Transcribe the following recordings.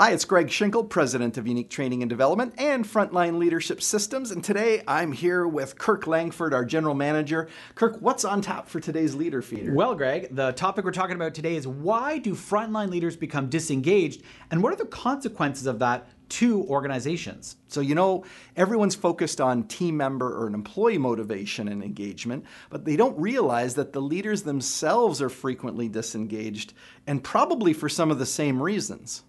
Hi, it's Greg Schinkel, President of Unique Training and Development and Frontline Leadership Systems. And today I'm here with Kirk Langford, our General Manager. Kirk, what's on tap for today's Leader Feeder? Well, Greg, the topic we're talking about today is why do frontline leaders become disengaged and what are the consequences of that to organizations. So, you know, everyone's focused on team member or an employee motivation and engagement, but they don't realize that the leaders themselves are frequently disengaged and probably for some of the same reasons.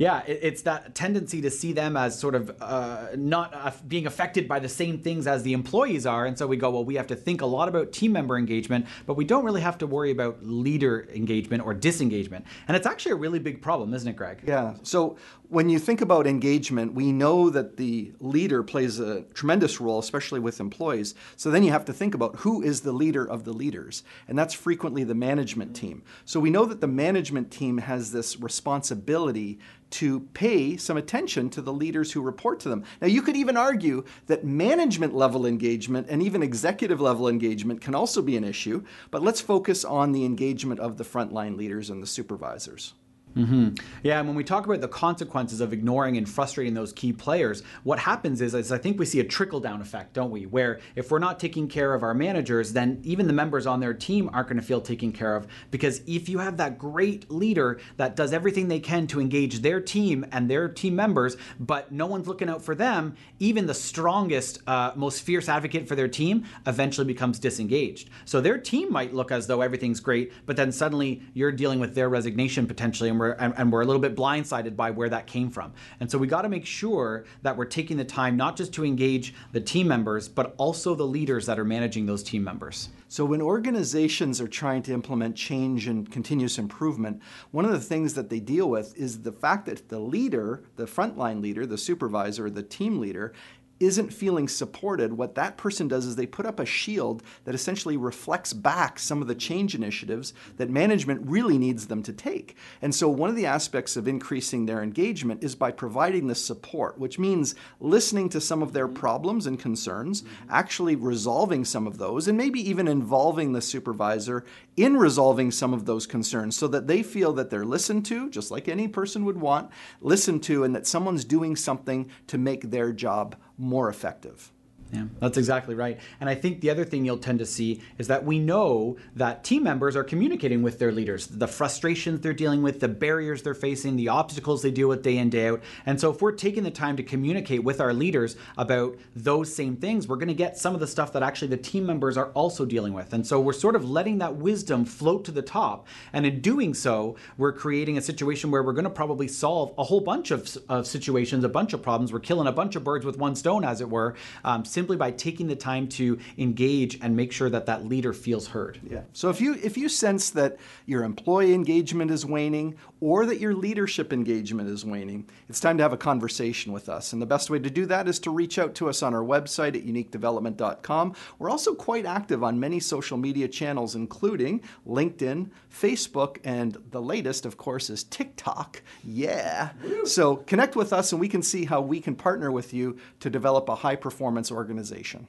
Yeah, it's that tendency to see them as sort of uh, not uh, being affected by the same things as the employees are. And so we go, well, we have to think a lot about team member engagement, but we don't really have to worry about leader engagement or disengagement. And it's actually a really big problem, isn't it, Greg? Yeah. So when you think about engagement, we know that the leader plays a tremendous role, especially with employees. So then you have to think about who is the leader of the leaders. And that's frequently the management team. So we know that the management team has this responsibility to pay some attention to the leaders who report to them. Now, you could even argue that management level engagement and even executive level engagement can also be an issue, but let's focus on the engagement of the frontline leaders and the supervisors. Mm-hmm. Yeah, and when we talk about the consequences of ignoring and frustrating those key players, what happens is, is I think we see a trickle down effect, don't we? Where if we're not taking care of our managers, then even the members on their team aren't going to feel taken care of. Because if you have that great leader that does everything they can to engage their team and their team members, but no one's looking out for them, even the strongest, uh, most fierce advocate for their team eventually becomes disengaged. So their team might look as though everything's great, but then suddenly you're dealing with their resignation potentially. And we're and, and we're a little bit blindsided by where that came from. And so we got to make sure that we're taking the time not just to engage the team members, but also the leaders that are managing those team members. So when organizations are trying to implement change and continuous improvement, one of the things that they deal with is the fact that the leader, the frontline leader, the supervisor, the team leader, isn't feeling supported, what that person does is they put up a shield that essentially reflects back some of the change initiatives that management really needs them to take. And so, one of the aspects of increasing their engagement is by providing the support, which means listening to some of their mm-hmm. problems and concerns, actually resolving some of those, and maybe even involving the supervisor in resolving some of those concerns so that they feel that they're listened to, just like any person would want, listened to, and that someone's doing something to make their job more effective. Yeah, that's exactly right. And I think the other thing you'll tend to see is that we know that team members are communicating with their leaders, the frustrations they're dealing with, the barriers they're facing, the obstacles they deal with day in, day out. And so if we're taking the time to communicate with our leaders about those same things, we're going to get some of the stuff that actually the team members are also dealing with. And so we're sort of letting that wisdom float to the top. And in doing so, we're creating a situation where we're going to probably solve a whole bunch of, of situations, a bunch of problems. We're killing a bunch of birds with one stone, as it were. Um, simply by taking the time to engage and make sure that that leader feels heard. Yeah. So if you if you sense that your employee engagement is waning or that your leadership engagement is waning, it's time to have a conversation with us. And the best way to do that is to reach out to us on our website at uniquedevelopment.com. We're also quite active on many social media channels including LinkedIn, Facebook, and the latest of course is TikTok. Yeah. So connect with us and we can see how we can partner with you to develop a high performance organization organization.